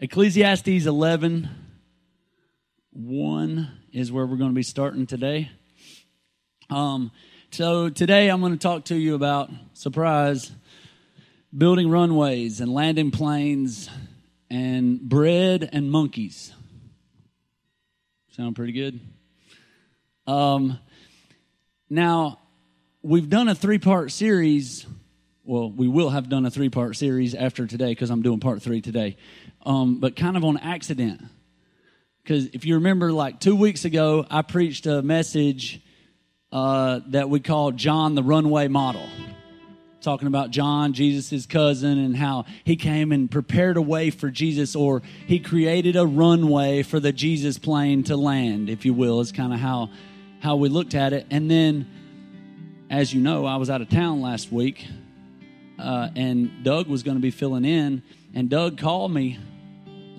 Ecclesiastes 11 1 is where we're going to be starting today. Um, so today I'm going to talk to you about, surprise, building runways and landing planes and bread and monkeys. Sound pretty good? Um, now, we've done a three part series. Well, we will have done a three part series after today because I'm doing part three today. Um, but kind of on accident. Because if you remember, like two weeks ago, I preached a message uh, that we called John the Runway Model. Talking about John, Jesus' cousin, and how he came and prepared a way for Jesus, or he created a runway for the Jesus plane to land, if you will, is kind of how, how we looked at it. And then, as you know, I was out of town last week, uh, and Doug was going to be filling in. And Doug called me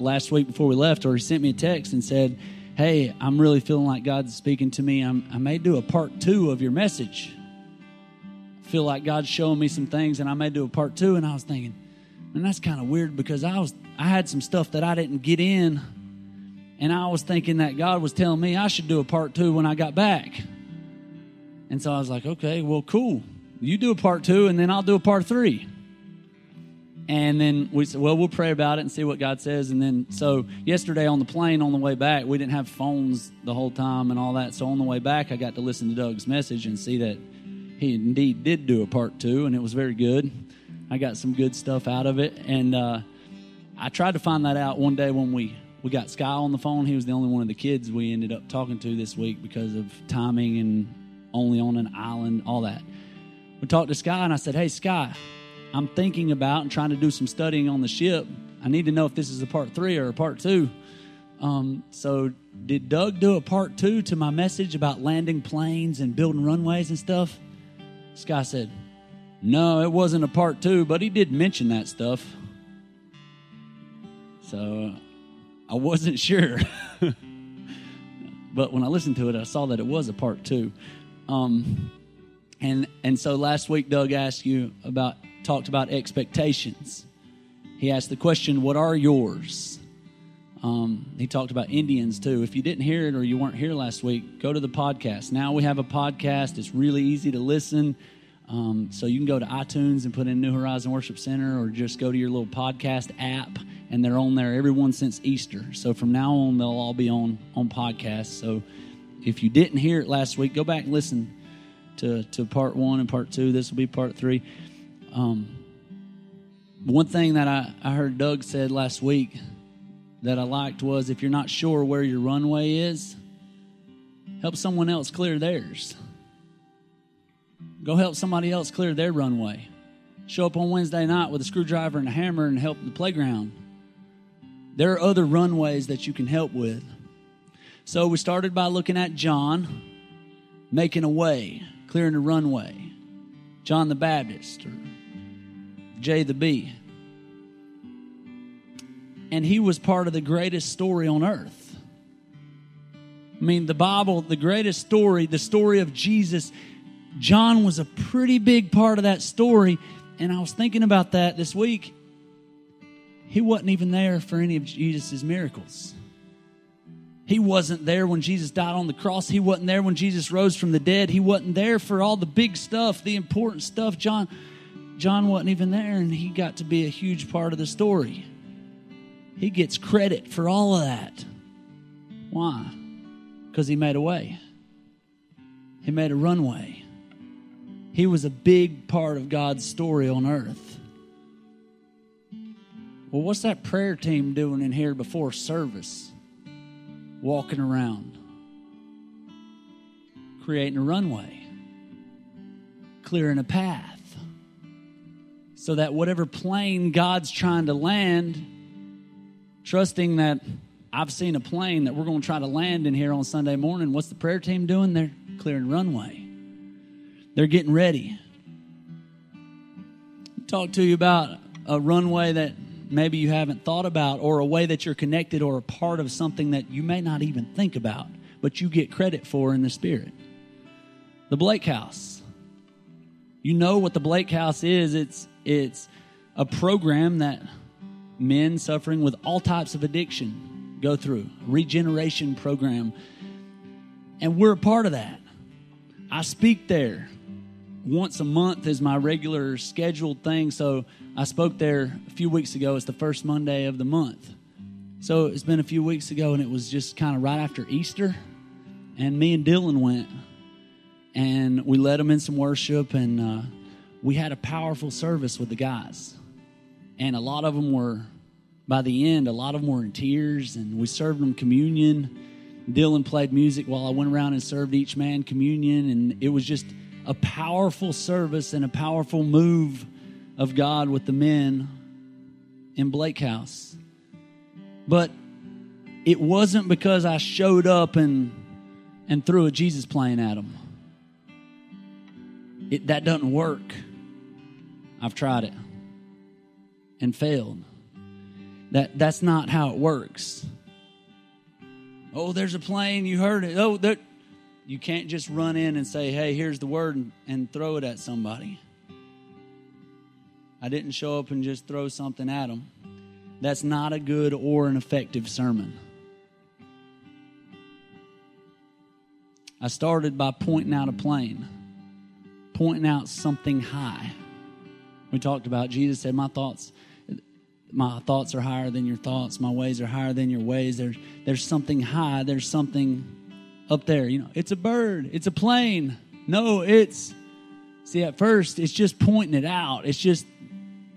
last week before we left, or he sent me a text and said, Hey, I'm really feeling like God's speaking to me. I'm, I may do a part two of your message. I feel like God's showing me some things, and I may do a part two. And I was thinking, and that's kind of weird because I was I had some stuff that I didn't get in, and I was thinking that God was telling me I should do a part two when I got back. And so I was like, okay, well, cool. You do a part two, and then I'll do a part three. And then we said, well, we'll pray about it and see what God says. And then, so yesterday on the plane on the way back, we didn't have phones the whole time and all that. So on the way back, I got to listen to Doug's message and see that he indeed did do a part two, and it was very good. I got some good stuff out of it. And uh, I tried to find that out one day when we, we got Sky on the phone. He was the only one of the kids we ended up talking to this week because of timing and only on an island, all that. We talked to Sky, and I said, Hey, Sky, I'm thinking about and trying to do some studying on the ship. I need to know if this is a part three or a part two. Um, so, did Doug do a part two to my message about landing planes and building runways and stuff? Sky said, No, it wasn't a part two, but he did mention that stuff. So, I wasn't sure. but when I listened to it, I saw that it was a part two. Um, and and so last week, Doug asked you about talked about expectations. He asked the question, What are yours? Um, he talked about Indians too. If you didn't hear it or you weren't here last week, go to the podcast. Now we have a podcast. It's really easy to listen. Um, so you can go to iTunes and put in New Horizon Worship Center or just go to your little podcast app and they're on there, everyone since Easter. So from now on, they'll all be on, on podcasts. So if you didn't hear it last week, go back and listen to, to part one and part two. This will be part three. Um, one thing that I, I heard Doug said last week that I liked was if you're not sure where your runway is, help someone else clear theirs. Go help somebody else clear their runway. Show up on Wednesday night with a screwdriver and a hammer and help the playground. There are other runways that you can help with. So we started by looking at John making a way, clearing a runway. John the Baptist or J the B. And he was part of the greatest story on earth. I mean, the Bible, the greatest story, the story of Jesus, John was a pretty big part of that story. And I was thinking about that this week. He wasn't even there for any of Jesus' miracles. He wasn't there when Jesus died on the cross. He wasn't there when Jesus rose from the dead. He wasn't there for all the big stuff, the important stuff. John John wasn't even there, and he got to be a huge part of the story. He gets credit for all of that. Why? Because he made a way, he made a runway. He was a big part of God's story on earth. Well, what's that prayer team doing in here before service? Walking around, creating a runway, clearing a path so that whatever plane God's trying to land, trusting that I've seen a plane that we're going to try to land in here on Sunday morning, what's the prayer team doing? They're clearing runway. They're getting ready. Talk to you about a runway that maybe you haven't thought about, or a way that you're connected, or a part of something that you may not even think about, but you get credit for in the Spirit. The Blake House. You know what the Blake House is. It's it's a program that men suffering with all types of addiction go through regeneration program. And we're a part of that. I speak there once a month is my regular scheduled thing. So i spoke there a few weeks ago. It's the first monday of the month. So it's been a few weeks ago and it was just kind of right after easter. And me and dylan went and we led them in some worship and uh, we had a powerful service with the guys. And a lot of them were by the end a lot of them were in tears and we served them communion. Dylan played music while i went around and served each man communion and it was just a powerful service and a powerful move of god with the men in blake house. But it wasn't because i showed up and and threw a jesus plane at them it, that doesn't work i've tried it and failed. That that's not how it works. Oh, there's a plane, you heard it. Oh, there you can't just run in and say, "Hey, here's the word," and, and throw it at somebody. I didn't show up and just throw something at them. That's not a good or an effective sermon. I started by pointing out a plane, pointing out something high. We talked about Jesus said, My thoughts my thoughts are higher than your thoughts. My ways are higher than your ways. There's there's something high. There's something up there you know. It's a bird. It's a plane. No it's see at first it's just pointing it out. It's just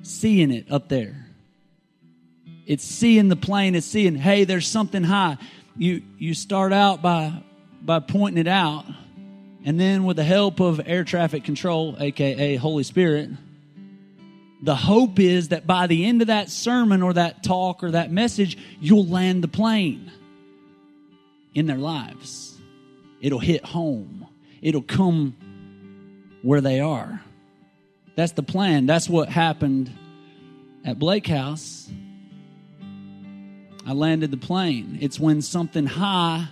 seeing it up there. It's seeing the plane. It's seeing hey there's something high. You you start out by by pointing it out and then with the help of air traffic control aka holy spirit the hope is that by the end of that sermon or that talk or that message, you'll land the plane in their lives. It'll hit home, it'll come where they are. That's the plan. That's what happened at Blake House. I landed the plane. It's when something high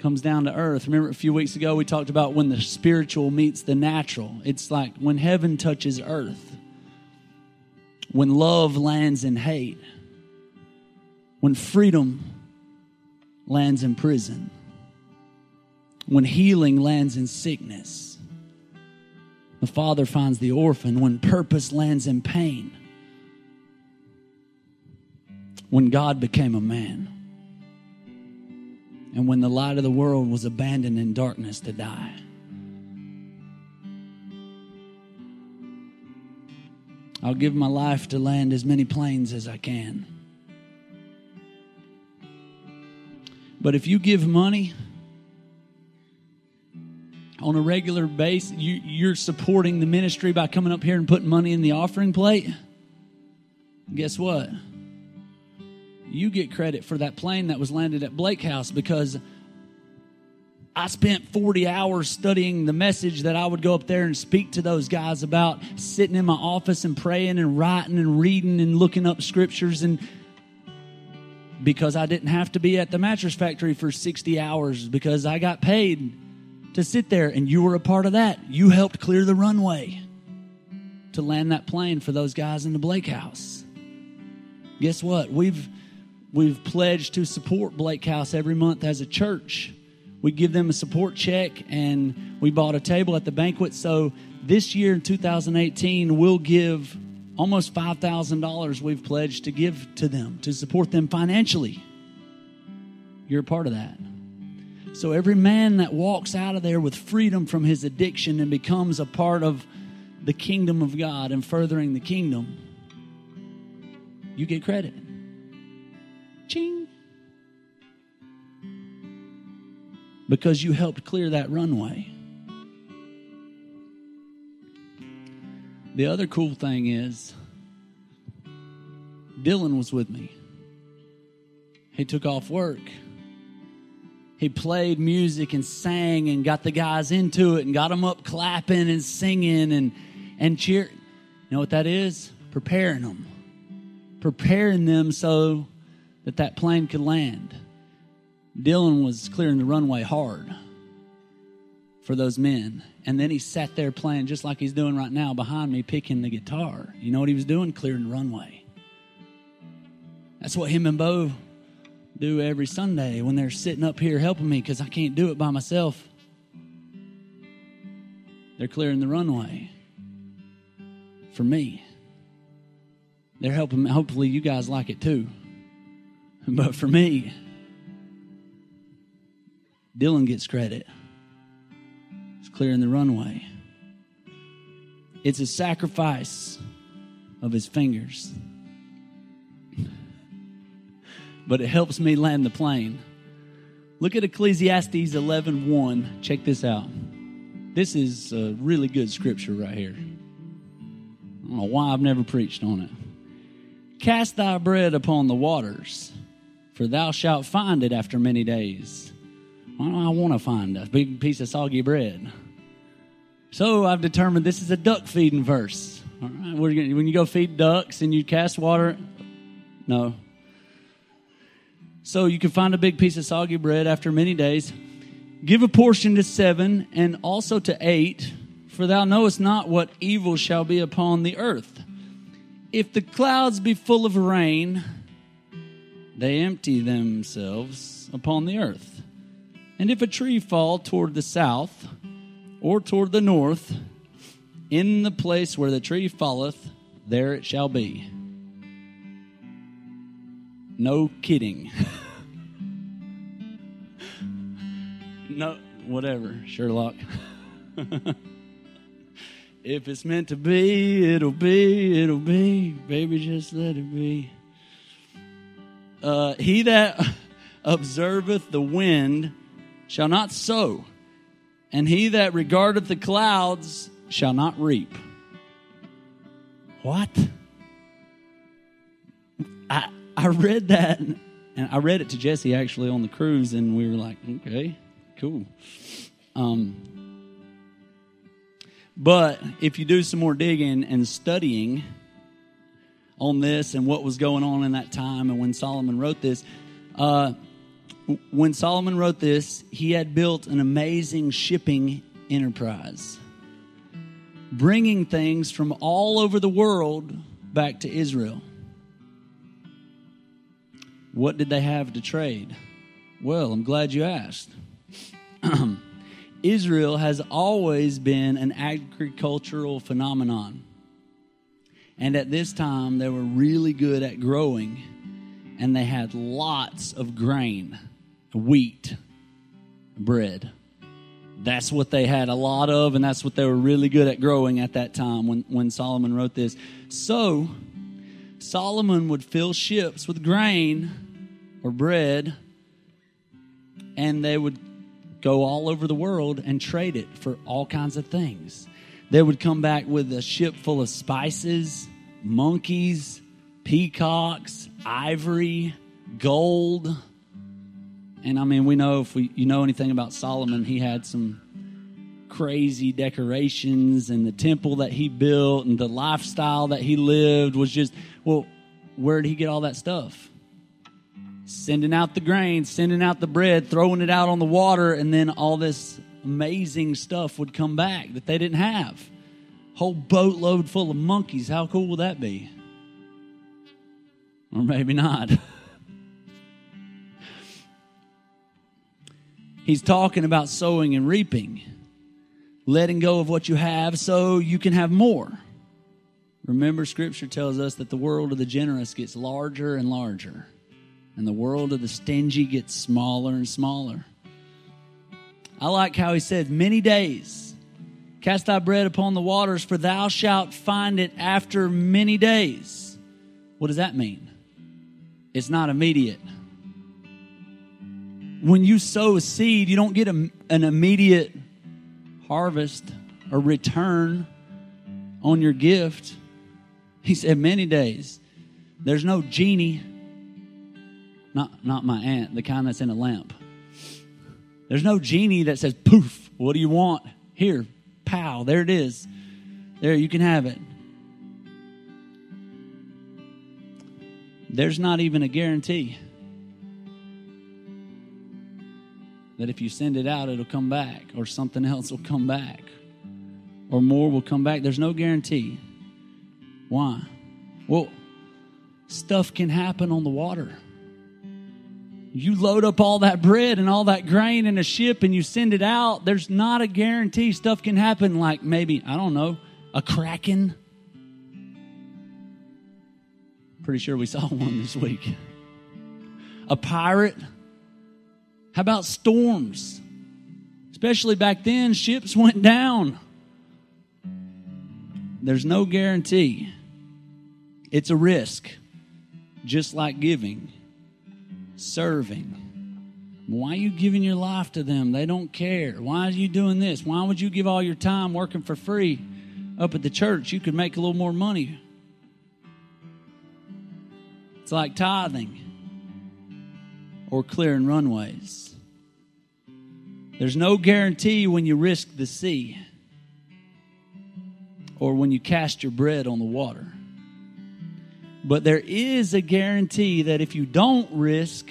comes down to earth. Remember a few weeks ago we talked about when the spiritual meets the natural. It's like when heaven touches earth when love lands in hate, when freedom lands in prison, when healing lands in sickness. The father finds the orphan when purpose lands in pain. When God became a man. And when the light of the world was abandoned in darkness to die. I'll give my life to land as many planes as I can. But if you give money on a regular basis, you, you're supporting the ministry by coming up here and putting money in the offering plate. Guess what? You get credit for that plane that was landed at Blake House because I spent 40 hours studying the message that I would go up there and speak to those guys about, sitting in my office and praying and writing and reading and looking up scriptures and because I didn't have to be at the mattress factory for 60 hours because I got paid to sit there and you were a part of that. You helped clear the runway to land that plane for those guys in the Blake house. Guess what? We've we've pledged to support Blake House every month as a church we give them a support check and we bought a table at the banquet. So this year in 2018, we'll give almost $5,000 we've pledged to give to them to support them financially. You're a part of that. So every man that walks out of there with freedom from his addiction and becomes a part of the kingdom of God and furthering the kingdom, you get credit. Because you helped clear that runway. The other cool thing is, Dylan was with me. He took off work. He played music and sang and got the guys into it and got them up clapping and singing and, and cheering. You know what that is? Preparing them. Preparing them so that that plane could land. Dylan was clearing the runway hard for those men. And then he sat there playing just like he's doing right now behind me, picking the guitar. You know what he was doing? Clearing the runway. That's what him and Bo do every Sunday when they're sitting up here helping me because I can't do it by myself. They're clearing the runway for me. They're helping me. Hopefully, you guys like it too. But for me, Dylan gets credit. It's clearing the runway. It's a sacrifice of his fingers. but it helps me land the plane. Look at Ecclesiastes 11:1. Check this out. This is a really good scripture right here. I don't know why I've never preached on it. Cast thy bread upon the waters, for thou shalt find it after many days. I want to find a big piece of soggy bread? So I've determined this is a duck feeding verse. All right, when you go feed ducks and you cast water, no. So you can find a big piece of soggy bread after many days. Give a portion to seven and also to eight, for thou knowest not what evil shall be upon the earth. If the clouds be full of rain, they empty themselves upon the earth. And if a tree fall toward the south, or toward the north, in the place where the tree falleth, there it shall be. No kidding. no, whatever, Sherlock. if it's meant to be, it'll be, it'll be. Baby, just let it be. Uh, he that observeth the wind shall not sow and he that regardeth the clouds shall not reap. What? I I read that and I read it to Jesse actually on the cruise and we were like, okay, cool. Um but if you do some more digging and studying on this and what was going on in that time and when Solomon wrote this, uh, when Solomon wrote this, he had built an amazing shipping enterprise, bringing things from all over the world back to Israel. What did they have to trade? Well, I'm glad you asked. Israel has always been an agricultural phenomenon. And at this time, they were really good at growing, and they had lots of grain wheat bread. That's what they had a lot of, and that's what they were really good at growing at that time when, when Solomon wrote this. So, Solomon would fill ships with grain or bread, and they would go all over the world and trade it for all kinds of things. They would come back with a ship full of spices, monkeys, peacocks, ivory, gold and I mean, we know if we you know anything about Solomon, he had some crazy decorations and the temple that he built and the lifestyle that he lived was just well, where did he get all that stuff? Sending out the grain, sending out the bread, throwing it out on the water, and then all this amazing stuff would come back that they didn't have. Whole boatload full of monkeys. How cool would that be? Or maybe not. He's talking about sowing and reaping, letting go of what you have so you can have more. Remember, Scripture tells us that the world of the generous gets larger and larger, and the world of the stingy gets smaller and smaller. I like how he said, Many days cast thy bread upon the waters, for thou shalt find it after many days. What does that mean? It's not immediate when you sow a seed, you don't get a, an immediate harvest or return on your gift. He said, many days. There's no genie. Not, not my aunt, the kind that's in a lamp. There's no genie that says, poof, what do you want? Here, pow, there it is. There, you can have it. There's not even a guarantee. That if you send it out, it'll come back, or something else will come back, or more will come back. There's no guarantee. Why? Well, stuff can happen on the water. You load up all that bread and all that grain in a ship and you send it out, there's not a guarantee stuff can happen like maybe, I don't know, a kraken. Pretty sure we saw one this week. A pirate. How about storms? Especially back then, ships went down. There's no guarantee. It's a risk, just like giving, serving. Why are you giving your life to them? They don't care. Why are you doing this? Why would you give all your time working for free up at the church? You could make a little more money. It's like tithing or clearing runways. There's no guarantee when you risk the sea or when you cast your bread on the water. But there is a guarantee that if you don't risk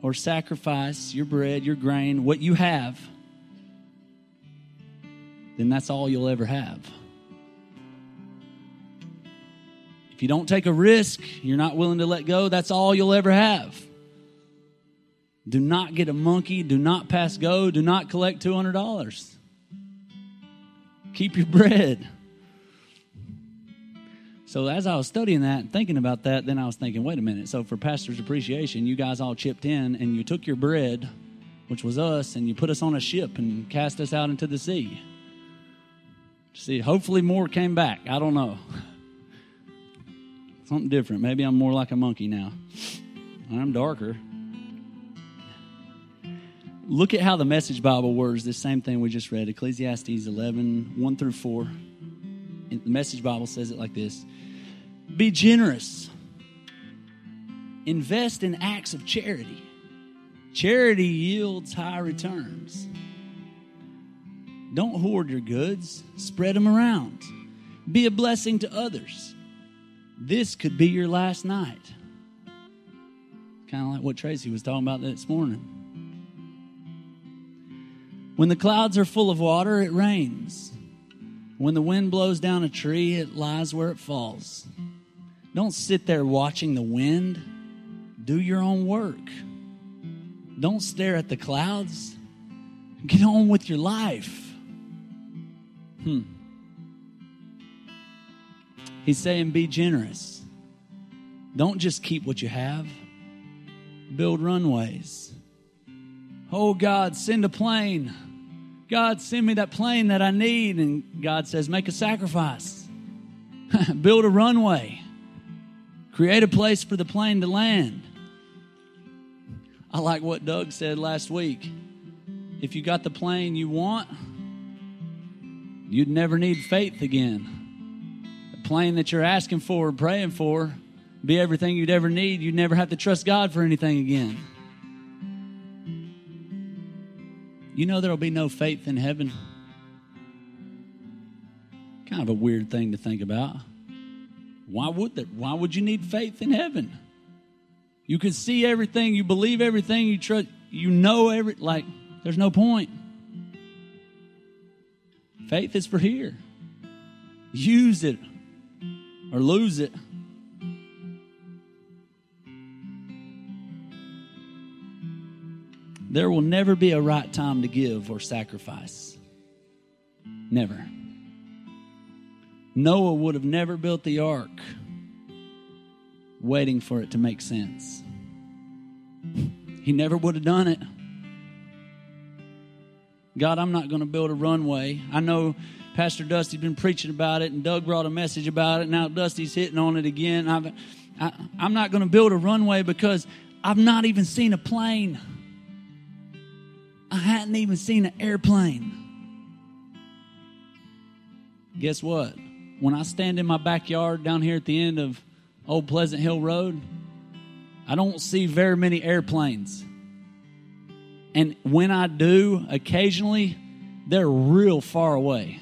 or sacrifice your bread, your grain, what you have, then that's all you'll ever have. If you don't take a risk, you're not willing to let go, that's all you'll ever have. Do not get a monkey. Do not pass go. Do not collect $200. Keep your bread. So as I was studying that and thinking about that, then I was thinking, wait a minute. So for pastor's appreciation, you guys all chipped in and you took your bread, which was us, and you put us on a ship and cast us out into the sea. See, hopefully more came back. I don't know. Something different. Maybe I'm more like a monkey now. I'm darker. Look at how the Message Bible words this same thing we just read Ecclesiastes 11, 1 through 4. the Message Bible says it like this Be generous, invest in acts of charity. Charity yields high returns. Don't hoard your goods, spread them around. Be a blessing to others this could be your last night. Kind of like what Tracy was talking about this morning. When the clouds are full of water, it rains. When the wind blows down a tree, it lies where it falls. Don't sit there watching the wind. Do your own work. Don't stare at the clouds. Get on with your life. Hmm. He's saying, be generous. Don't just keep what you have, build runways. Oh, God, send a plane. God, send me that plane that I need. And God says, make a sacrifice, build a runway, create a place for the plane to land. I like what Doug said last week. If you got the plane you want, you'd never need faith again The plane that you're asking for or praying for be everything you'd ever need, you'd never have to trust God for anything again. You know there'll be no faith in heaven. Kind of a weird thing to think about. Why would that? Why would you need faith in heaven? You can see everything, you believe everything, you trust, you know every like. There's no point. Faith is for here. Use it or lose it. There will never be a right time to give or sacrifice. Never. Noah would have never built the ark waiting for it to make sense. He never would have done it. God, I'm not going to build a runway. I know Pastor Dusty's been preaching about it, and Doug brought a message about it. Now Dusty's hitting on it again. I've, I, I'm not going to build a runway because I've not even seen a plane. I hadn't even seen an airplane. Guess what? When I stand in my backyard down here at the end of Old Pleasant Hill Road, I don't see very many airplanes. And when I do, occasionally, they're real far away.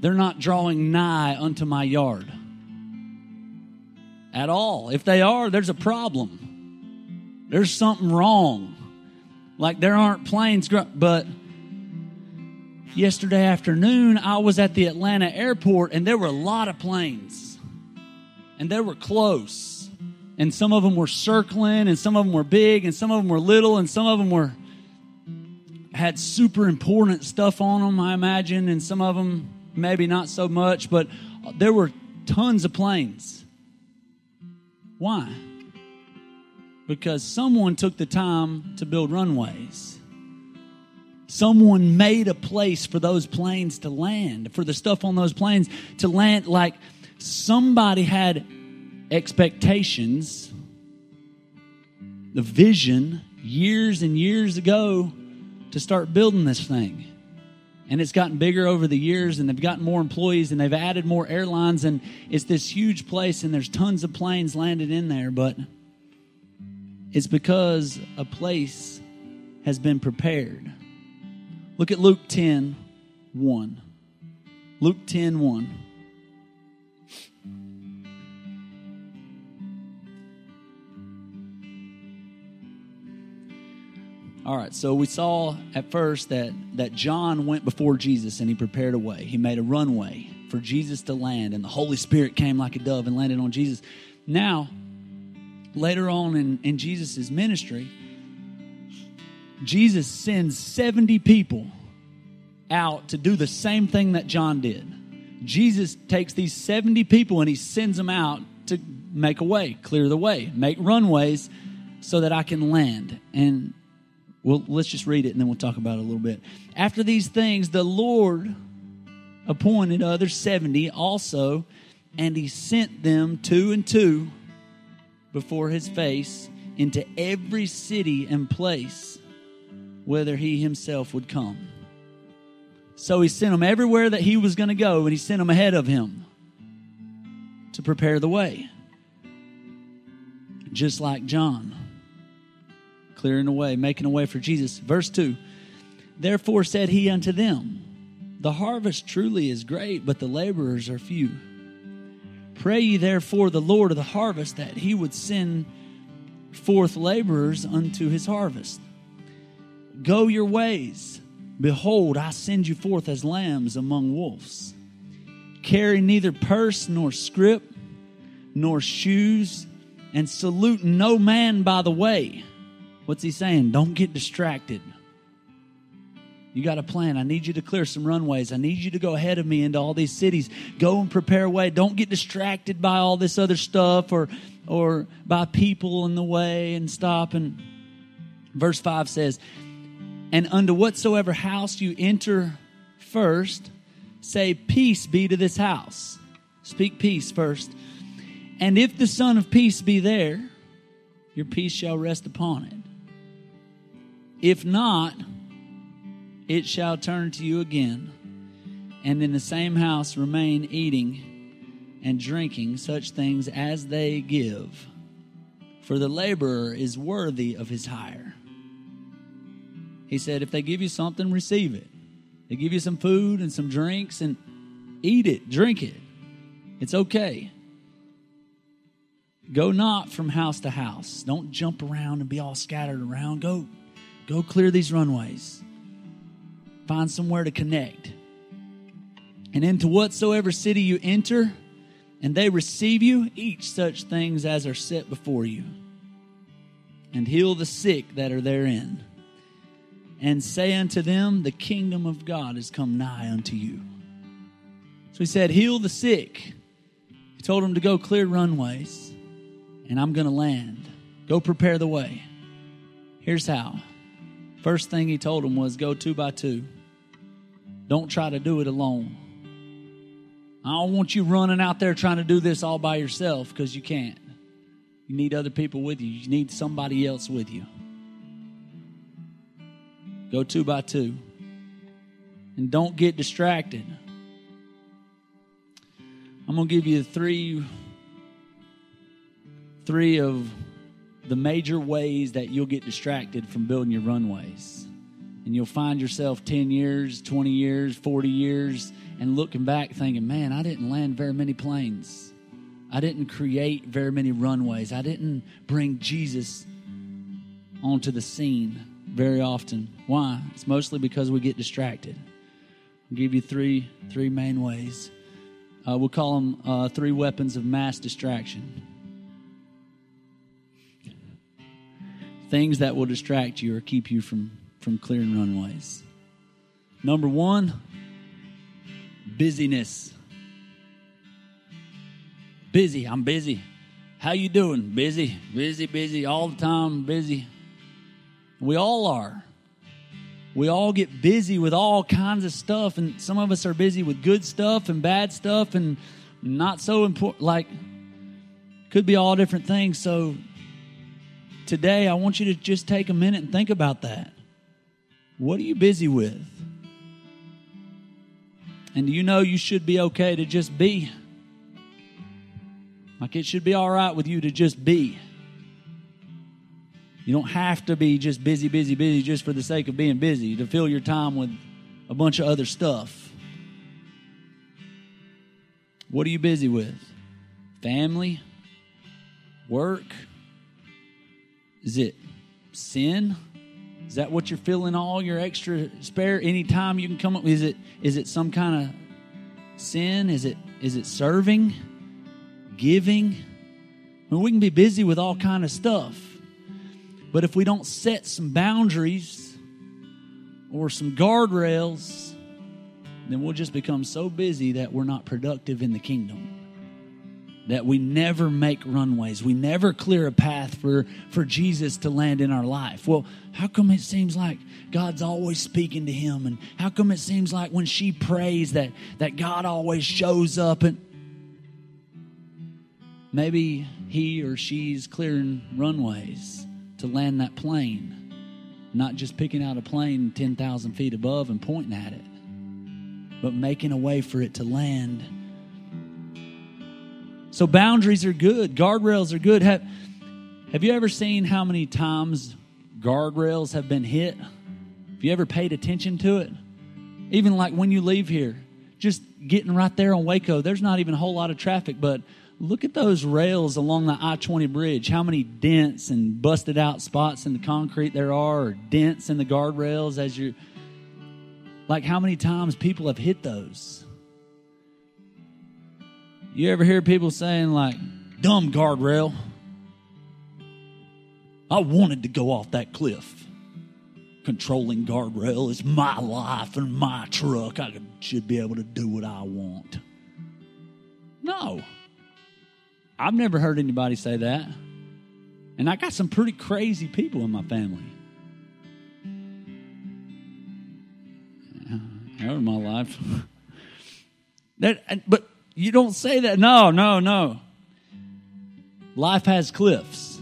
They're not drawing nigh unto my yard at all. If they are, there's a problem. There's something wrong. Like there aren't planes, but yesterday afternoon I was at the Atlanta airport and there were a lot of planes. and they were close. And some of them were circling, and some of them were big, and some of them were little, and some of them were had super important stuff on them, I imagine, and some of them maybe not so much, but there were tons of planes. Why? Because someone took the time to build runways. Someone made a place for those planes to land, for the stuff on those planes to land. Like somebody had expectations, the vision years and years ago to start building this thing. And it's gotten bigger over the years, and they've gotten more employees, and they've added more airlines, and it's this huge place, and there's tons of planes landed in there. But it's because a place has been prepared. Look at Luke 10 1. Luke 10 1. All right, so we saw at first that, that John went before Jesus and he prepared a way. He made a runway for Jesus to land, and the Holy Spirit came like a dove and landed on Jesus. Now, later on in, in Jesus' ministry, Jesus sends 70 people out to do the same thing that John did. Jesus takes these 70 people and he sends them out to make a way, clear the way, make runways so that I can land. And well, let's just read it and then we'll talk about it a little bit. After these things, the Lord appointed other 70 also, and he sent them two and two before his face into every city and place whether he himself would come. So he sent them everywhere that he was going to go, and he sent them ahead of him to prepare the way. Just like John clearing the way, making a way for Jesus. Verse 2 Therefore said he unto them, The harvest truly is great, but the laborers are few. Pray ye therefore the Lord of the harvest that he would send forth laborers unto his harvest. Go your ways. Behold, I send you forth as lambs among wolves. Carry neither purse nor scrip nor shoes, and salute no man by the way. What's he saying? Don't get distracted. You got a plan. I need you to clear some runways. I need you to go ahead of me into all these cities. Go and prepare a way. Don't get distracted by all this other stuff or or by people in the way and stop. And verse 5 says, And unto whatsoever house you enter first, say, Peace be to this house. Speak peace first. And if the Son of Peace be there, your peace shall rest upon it. If not, it shall turn to you again, and in the same house remain eating and drinking such things as they give. For the laborer is worthy of his hire. He said, If they give you something, receive it. They give you some food and some drinks, and eat it, drink it. It's okay. Go not from house to house. Don't jump around and be all scattered around. Go Go clear these runways. Find somewhere to connect. And into whatsoever city you enter, and they receive you, eat such things as are set before you. And heal the sick that are therein. And say unto them, The kingdom of God is come nigh unto you. So he said, Heal the sick. He told them to go clear runways, and I'm going to land. Go prepare the way. Here's how First thing he told them was go two by two. Don't try to do it alone. I don't want you running out there trying to do this all by yourself because you can't. You need other people with you, you need somebody else with you. Go two by two. And don't get distracted. I'm going to give you three three of the major ways that you'll get distracted from building your runways. And you'll find yourself 10 years, 20 years, 40 years, and looking back thinking, man, I didn't land very many planes. I didn't create very many runways. I didn't bring Jesus onto the scene very often. Why? It's mostly because we get distracted. I'll give you three three main ways. Uh, we'll call them uh, three weapons of mass distraction. Things that will distract you or keep you from, from clearing runways. Number one, busyness. Busy. I'm busy. How you doing? Busy, busy, busy, all the time, busy. We all are. We all get busy with all kinds of stuff, and some of us are busy with good stuff and bad stuff and not so important. Like, could be all different things. So, today, I want you to just take a minute and think about that. What are you busy with? And do you know you should be okay to just be? Like, it should be all right with you to just be. You don't have to be just busy, busy, busy just for the sake of being busy, to fill your time with a bunch of other stuff. What are you busy with? Family? Work? Is it sin? Is that what you're filling all your extra spare anytime you can come up? Is it is it some kind of sin? Is it is it serving? Giving? I mean, we can be busy with all kind of stuff. But if we don't set some boundaries or some guardrails, then we'll just become so busy that we're not productive in the kingdom. That we never make runways. We never clear a path for, for Jesus to land in our life. Well, how come it seems like God's always speaking to him? And how come it seems like when she prays that, that God always shows up? And maybe he or she's clearing runways to land that plane, not just picking out a plane 10,000 feet above and pointing at it, but making a way for it to land. So, boundaries are good, guardrails are good. Have, have you ever seen how many times guardrails have been hit? Have you ever paid attention to it? Even like when you leave here, just getting right there on Waco, there's not even a whole lot of traffic, but look at those rails along the I 20 bridge. How many dents and busted out spots in the concrete there are, or dents in the guardrails as you're like how many times people have hit those. You ever hear people saying, like, dumb guardrail? I wanted to go off that cliff. Controlling guardrail is my life and my truck. I should be able to do what I want. No. I've never heard anybody say that. And I got some pretty crazy people in my family. Out of my life. that, but you don't say that. No, no, no. Life has cliffs.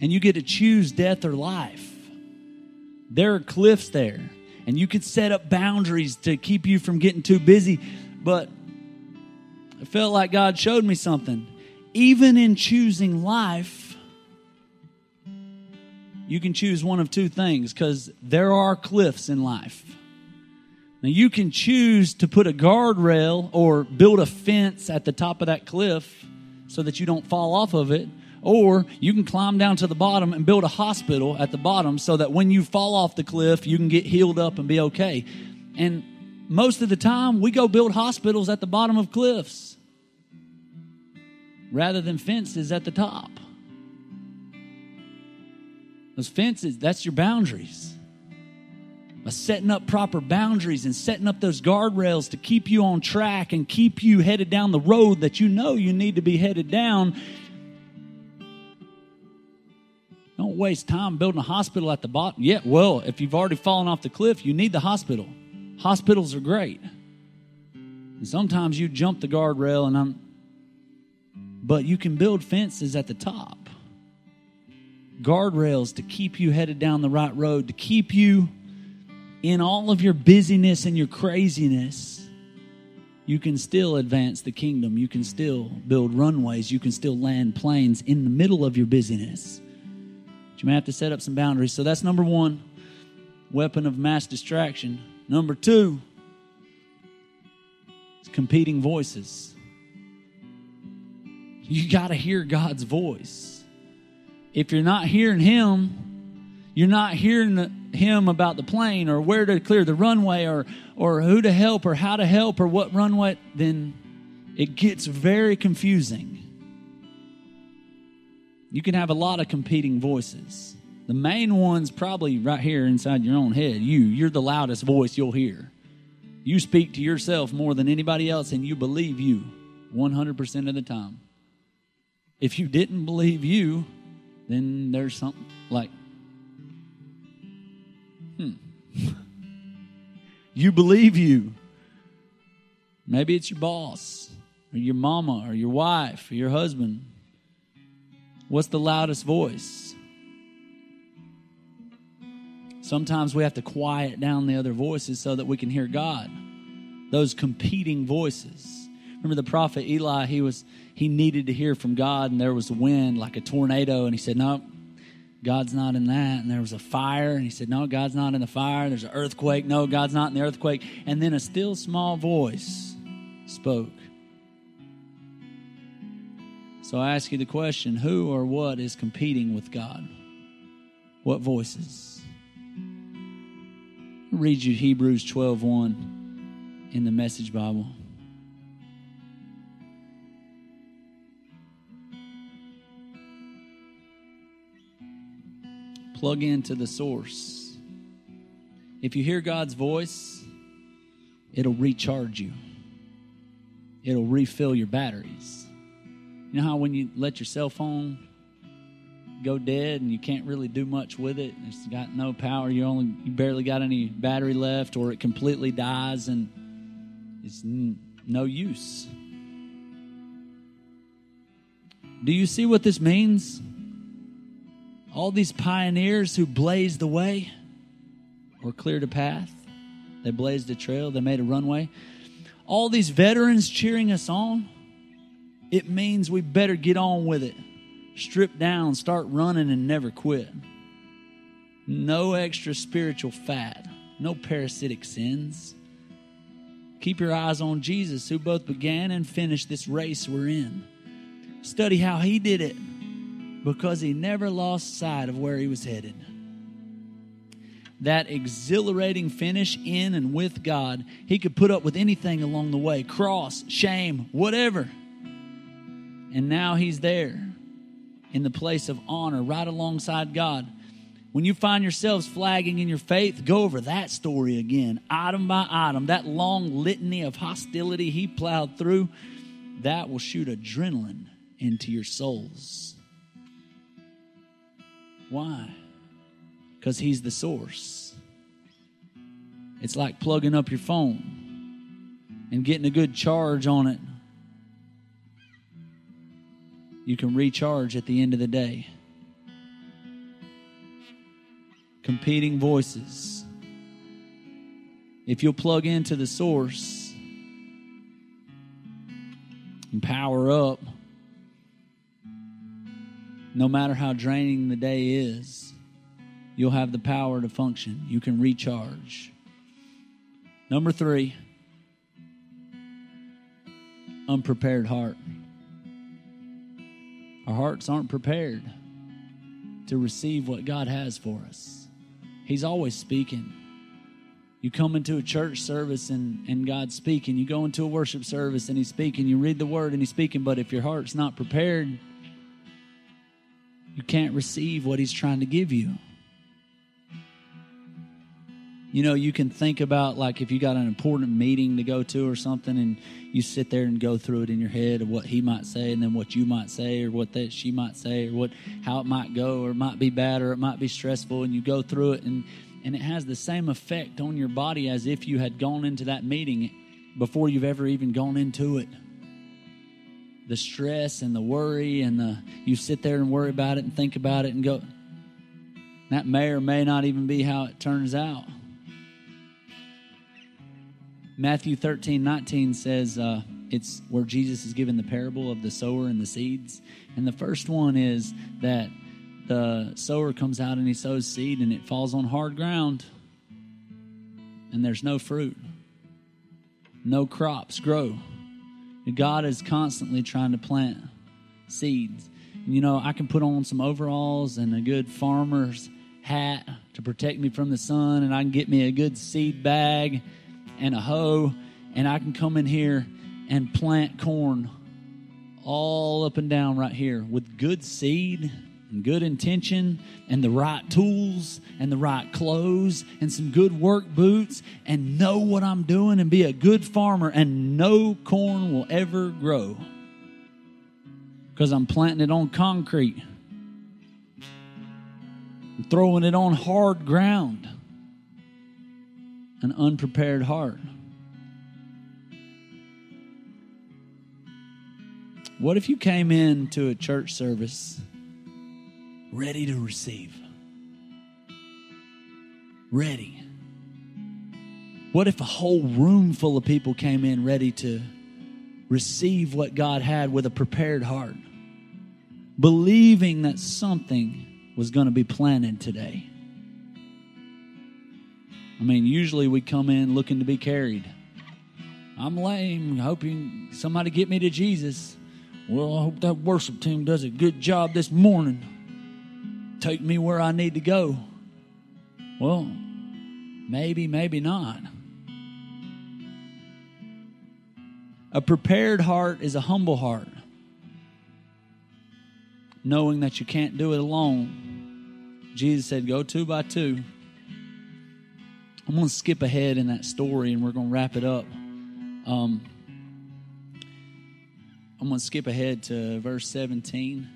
And you get to choose death or life. There are cliffs there. And you could set up boundaries to keep you from getting too busy. But I felt like God showed me something. Even in choosing life, you can choose one of two things because there are cliffs in life. Now, you can choose to put a guardrail or build a fence at the top of that cliff so that you don't fall off of it. Or you can climb down to the bottom and build a hospital at the bottom so that when you fall off the cliff, you can get healed up and be okay. And most of the time, we go build hospitals at the bottom of cliffs rather than fences at the top. Those fences, that's your boundaries. By setting up proper boundaries and setting up those guardrails to keep you on track and keep you headed down the road that you know you need to be headed down. Don't waste time building a hospital at the bottom. Yeah, well, if you've already fallen off the cliff, you need the hospital. Hospitals are great. And sometimes you jump the guardrail and I'm but you can build fences at the top. Guardrails to keep you headed down the right road, to keep you in all of your busyness and your craziness. You can still advance the kingdom. You can still build runways. You can still land planes in the middle of your busyness. But you may have to set up some boundaries. So that's number one weapon of mass distraction. Number two is competing voices. You got to hear God's voice. If you're not hearing Him, you're not hearing Him about the plane or where to clear the runway or, or who to help or how to help or what runway, then it gets very confusing. You can have a lot of competing voices. The main one's probably right here inside your own head. You, you're the loudest voice you'll hear. You speak to yourself more than anybody else, and you believe you 100% of the time. If you didn't believe you, then there's something like, hmm. you believe you. Maybe it's your boss, or your mama, or your wife, or your husband. What's the loudest voice? Sometimes we have to quiet down the other voices so that we can hear God. Those competing voices. Remember the prophet Eli, he was he needed to hear from God and there was wind like a tornado and he said, "No, God's not in that." And there was a fire and he said, "No, God's not in the fire." There's an earthquake. No, God's not in the earthquake. And then a still small voice spoke. So I ask you the question, who or what is competing with God? What voices? read you Hebrews 12:1 in the Message Bible. Plug into the source. If you hear God's voice, it'll recharge you. It'll refill your batteries. You know how when you let your cell phone go dead and you can't really do much with it. It's got no power. You only you barely got any battery left, or it completely dies and it's no use. Do you see what this means? All these pioneers who blazed the way or cleared a path, they blazed a trail, they made a runway. All these veterans cheering us on, it means we better get on with it strip down, start running, and never quit. No extra spiritual fat, no parasitic sins. Keep your eyes on Jesus, who both began and finished this race we're in. Study how he did it because he never lost sight of where he was headed. That exhilarating finish in and with God, he could put up with anything along the way cross, shame, whatever. And now he's there in the place of honor right alongside God. When you find yourselves flagging in your faith, go over that story again, item by item. That long litany of hostility he plowed through, that will shoot adrenaline into your souls. Why? Because he's the source. It's like plugging up your phone and getting a good charge on it you can recharge at the end of the day. Competing voices. If you'll plug into the source and power up, no matter how draining the day is, you'll have the power to function. You can recharge. Number three, unprepared heart. Our hearts aren't prepared to receive what God has for us. He's always speaking. You come into a church service and, and God's speaking. You go into a worship service and He's speaking. You read the word and He's speaking. But if your heart's not prepared, you can't receive what He's trying to give you. You know, you can think about like if you got an important meeting to go to or something, and you sit there and go through it in your head of what he might say, and then what you might say, or what that she might say, or what how it might go, or it might be bad, or it might be stressful, and you go through it, and and it has the same effect on your body as if you had gone into that meeting before you've ever even gone into it. The stress and the worry and the you sit there and worry about it and think about it and go. That may or may not even be how it turns out. Matthew 13, 19 says uh, it's where Jesus is given the parable of the sower and the seeds. And the first one is that the sower comes out and he sows seed and it falls on hard ground and there's no fruit, no crops grow. God is constantly trying to plant seeds. You know, I can put on some overalls and a good farmer's hat to protect me from the sun, and I can get me a good seed bag and a hoe, and I can come in here and plant corn all up and down right here with good seed and good intention and the right tools and the right clothes and some good work boots and know what I'm doing and be a good farmer and no corn will ever grow. Because I'm planting it on concrete. Throwing it on hard ground. An unprepared heart. What if you came into a church service ready to receive? Ready. What if a whole room full of people came in ready to receive what God had with a prepared heart, believing that something was going to be planted today? I mean, usually we come in looking to be carried. I'm lame, hoping somebody get me to Jesus. Well, I hope that worship team does a good job this morning. Take me where I need to go. Well, maybe, maybe not. A prepared heart is a humble heart, knowing that you can't do it alone. Jesus said, Go two by two. I'm going to skip ahead in that story and we're going to wrap it up. Um, I'm going to skip ahead to verse 17.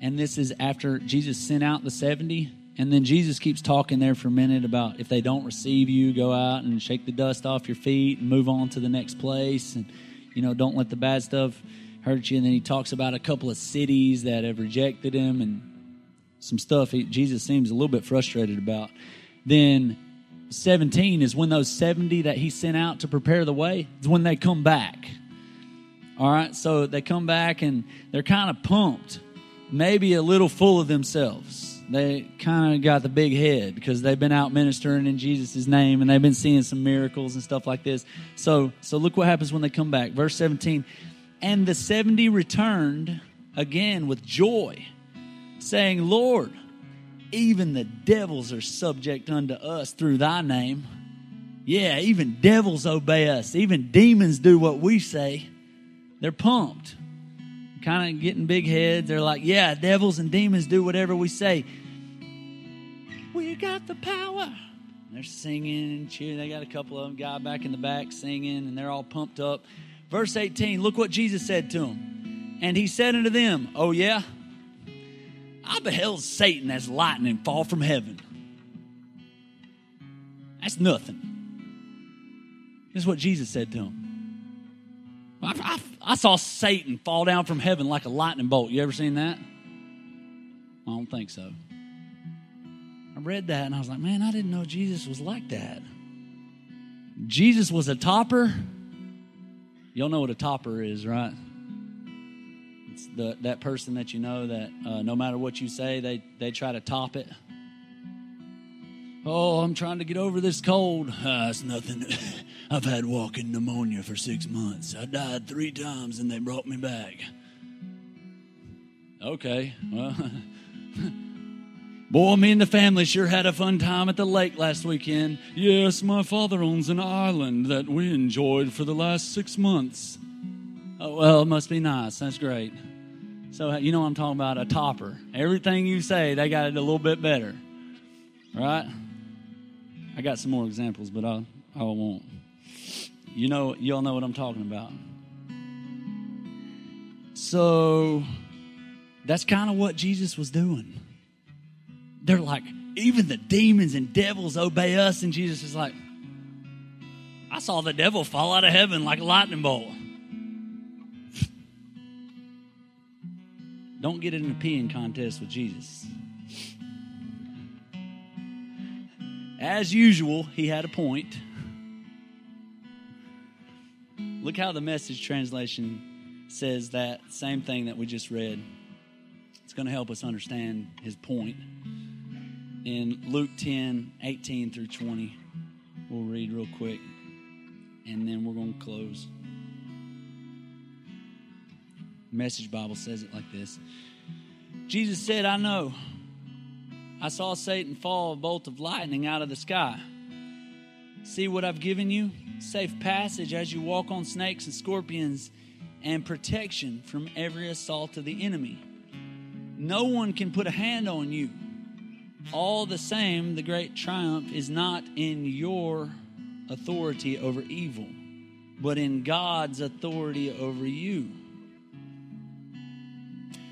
And this is after Jesus sent out the 70. And then Jesus keeps talking there for a minute about if they don't receive you, go out and shake the dust off your feet and move on to the next place. And, you know, don't let the bad stuff hurt you. And then he talks about a couple of cities that have rejected him and some stuff he, Jesus seems a little bit frustrated about. Then 17 is when those 70 that he sent out to prepare the way is when they come back all right, so they come back and they're kind of pumped, maybe a little full of themselves. They kind of got the big head because they've been out ministering in Jesus' name and they've been seeing some miracles and stuff like this. So, so look what happens when they come back. Verse 17. And the 70 returned again with joy, saying, Lord, even the devils are subject unto us through thy name. Yeah, even devils obey us. Even demons do what we say. They're pumped, kind of getting big heads. They're like, yeah, devils and demons do whatever we say. We got the power. They're singing and cheering. They got a couple of them guy back in the back singing, and they're all pumped up. Verse 18, look what Jesus said to them. And he said unto them, Oh, yeah? I beheld Satan as lightning fall from heaven. That's nothing. This is what Jesus said to him. I, I, I, saw Satan fall down from heaven like a lightning bolt. You ever seen that? I don't think so. I read that and I was like, man, I didn't know Jesus was like that. Jesus was a topper. Y'all know what a topper is, right? It's the, that person that you know that uh, no matter what you say, they, they try to top it. Oh, I'm trying to get over this cold. Uh, it's nothing. I've had walking pneumonia for six months. I died three times and they brought me back. Okay, well, boy, me and the family sure had a fun time at the lake last weekend. Yes, my father owns an island that we enjoyed for the last six months. Oh, well, it must be nice. That's great. So, uh, you know I'm talking about? A topper. Everything you say, they got it a little bit better. Right? I got some more examples, but I, I won't. You know, you all know what I'm talking about. So that's kind of what Jesus was doing. They're like, even the demons and devils obey us, and Jesus is like, I saw the devil fall out of heaven like a lightning bolt. Don't get in a peeing contest with Jesus. As usual, he had a point. Look how the message translation says that same thing that we just read. It's going to help us understand his point. In Luke 10 18 through 20, we'll read real quick and then we're going to close. Message Bible says it like this Jesus said, I know. I saw Satan fall a bolt of lightning out of the sky. See what I've given you? Safe passage as you walk on snakes and scorpions, and protection from every assault of the enemy. No one can put a hand on you. All the same, the great triumph is not in your authority over evil, but in God's authority over you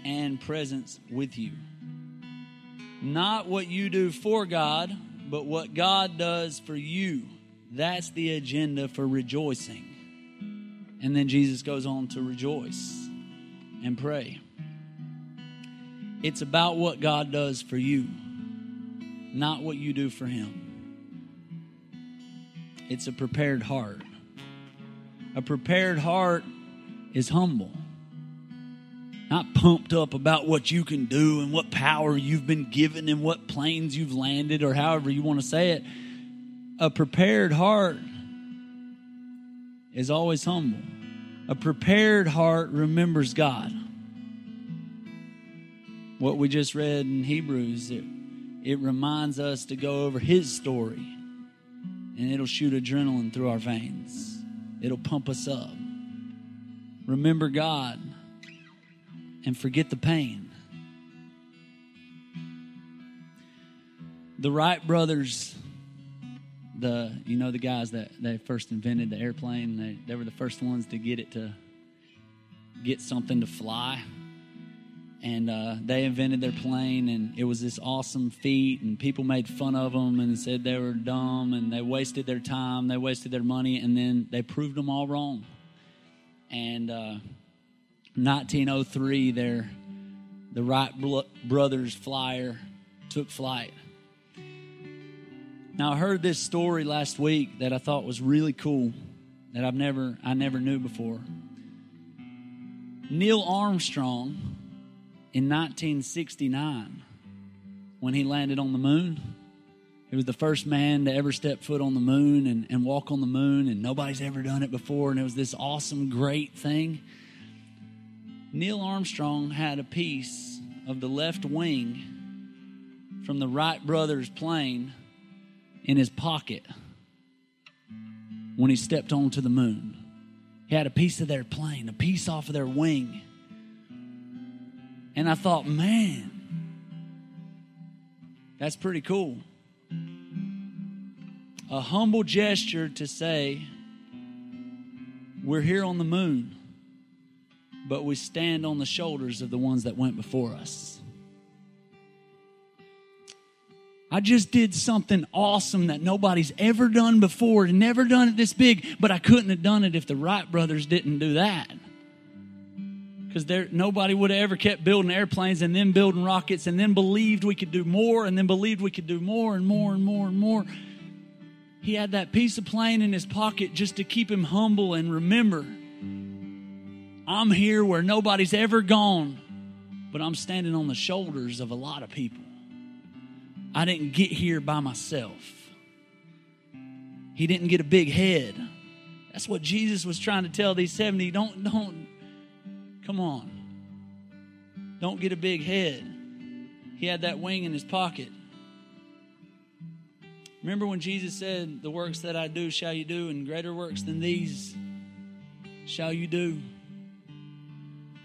and presence with you. Not what you do for God, but what God does for you. That's the agenda for rejoicing. And then Jesus goes on to rejoice and pray. It's about what God does for you, not what you do for Him. It's a prepared heart. A prepared heart is humble, not pumped up about what you can do and what power you've been given and what planes you've landed or however you want to say it. A prepared heart is always humble. A prepared heart remembers God. What we just read in Hebrews, it, it reminds us to go over His story and it'll shoot adrenaline through our veins. It'll pump us up. Remember God and forget the pain. The Wright brothers, the you know the guys that they first invented the airplane, they, they were the first ones to get it to get something to fly. And uh, they invented their plane and it was this awesome feat and people made fun of them and said they were dumb and they wasted their time they wasted their money and then they proved them all wrong. And uh, 1903 their the wright brothers flyer took flight now i heard this story last week that i thought was really cool that i've never i never knew before neil armstrong in 1969 when he landed on the moon. He was the first man to ever step foot on the moon and, and walk on the moon, and nobody's ever done it before, and it was this awesome, great thing. Neil Armstrong had a piece of the left wing from the Wright brothers' plane in his pocket when he stepped onto the moon. He had a piece of their plane, a piece off of their wing. And I thought, man, that's pretty cool. A humble gesture to say, we're here on the moon, but we stand on the shoulders of the ones that went before us. I just did something awesome that nobody's ever done before, never done it this big, but I couldn't have done it if the Wright brothers didn't do that because there nobody would have ever kept building airplanes and then building rockets and then believed we could do more and then believed we could do more and more and more and more. He had that piece of plane in his pocket just to keep him humble and remember I'm here where nobody's ever gone, but I'm standing on the shoulders of a lot of people. I didn't get here by myself. He didn't get a big head. That's what Jesus was trying to tell these 70. Don't don't Come on. Don't get a big head. He had that wing in his pocket. Remember when Jesus said, The works that I do shall you do, and greater works than these shall you do?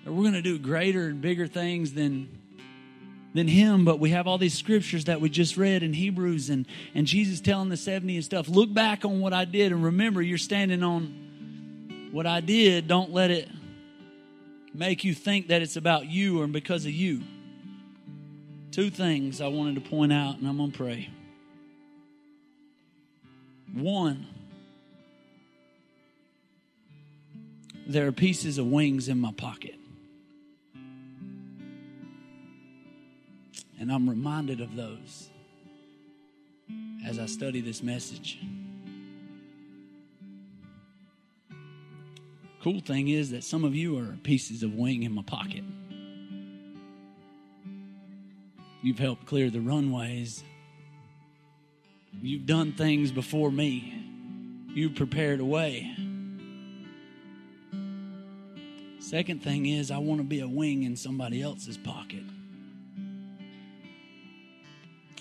We're going to do greater and bigger things than than him but we have all these scriptures that we just read in hebrews and and jesus telling the 70 and stuff look back on what i did and remember you're standing on what i did don't let it make you think that it's about you or because of you. Two things I wanted to point out, and I'm going to pray. One, there are pieces of wings in my pocket. And I'm reminded of those as I study this message. Cool thing is that some of you are pieces of wing in my pocket. You've helped clear the runways. You've done things before me. You've prepared a way. Second thing is, I want to be a wing in somebody else's pocket.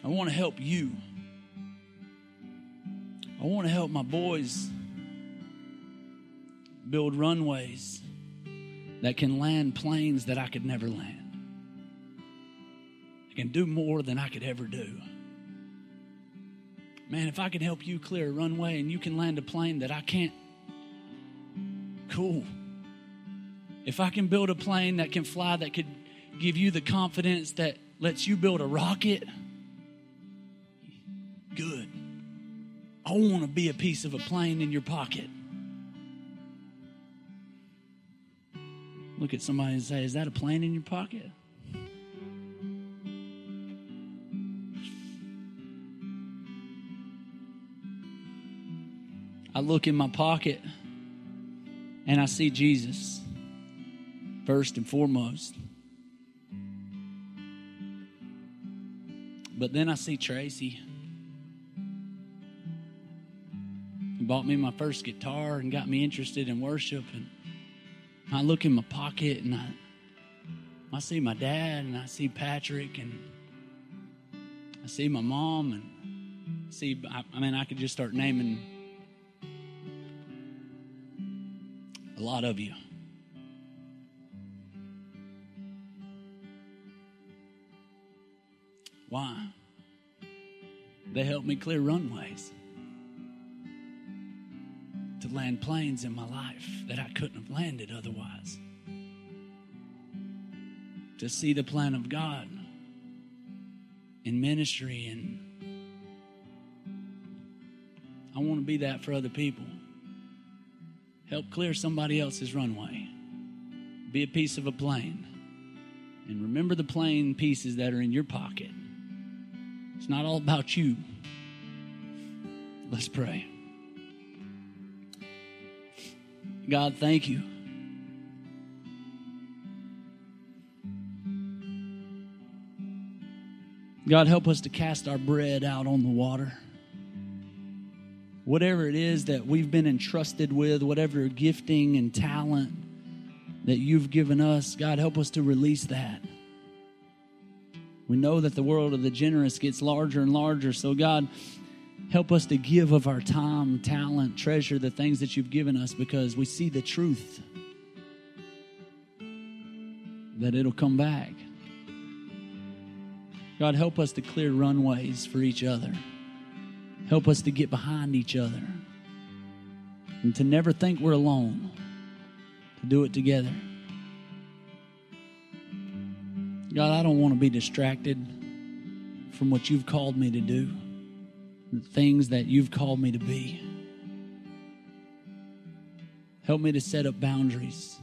I want to help you. I want to help my boys build runways that can land planes that I could never land. I can do more than I could ever do. Man, if I can help you clear a runway and you can land a plane that I can't, cool. If I can build a plane that can fly, that could give you the confidence that lets you build a rocket, I want to be a piece of a plane in your pocket. Look at somebody and say, Is that a plane in your pocket? I look in my pocket and I see Jesus first and foremost. But then I see Tracy. Bought me my first guitar and got me interested in worship. And I look in my pocket and I, I see my dad and I see Patrick and I see my mom and see, I, I mean, I could just start naming a lot of you. Why? They helped me clear runways land planes in my life that I couldn't have landed otherwise. To see the plan of God in ministry and I want to be that for other people. Help clear somebody else's runway. Be a piece of a plane. And remember the plane pieces that are in your pocket. It's not all about you. Let's pray. God, thank you. God, help us to cast our bread out on the water. Whatever it is that we've been entrusted with, whatever gifting and talent that you've given us, God, help us to release that. We know that the world of the generous gets larger and larger. So, God, help us to give of our time, talent, treasure the things that you've given us because we see the truth that it'll come back. God, help us to clear runways for each other. Help us to get behind each other and to never think we're alone, to do it together. God, I don't want to be distracted from what you've called me to do, things that you've called me to be. Help me to set up boundaries.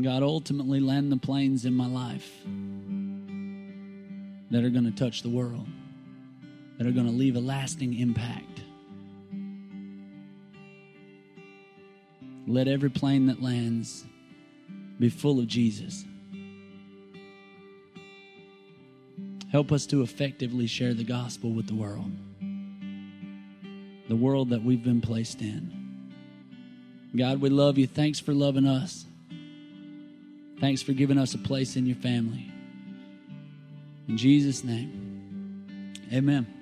God, ultimately land the planes in my life that are going to touch the world, that are going to leave a lasting impact. Let every plane that lands be full of Jesus. Help us to effectively share the gospel with the world, the world that we've been placed in. God, we love you. Thanks for loving us. Thanks for giving us a place in your family. In Jesus' name, amen.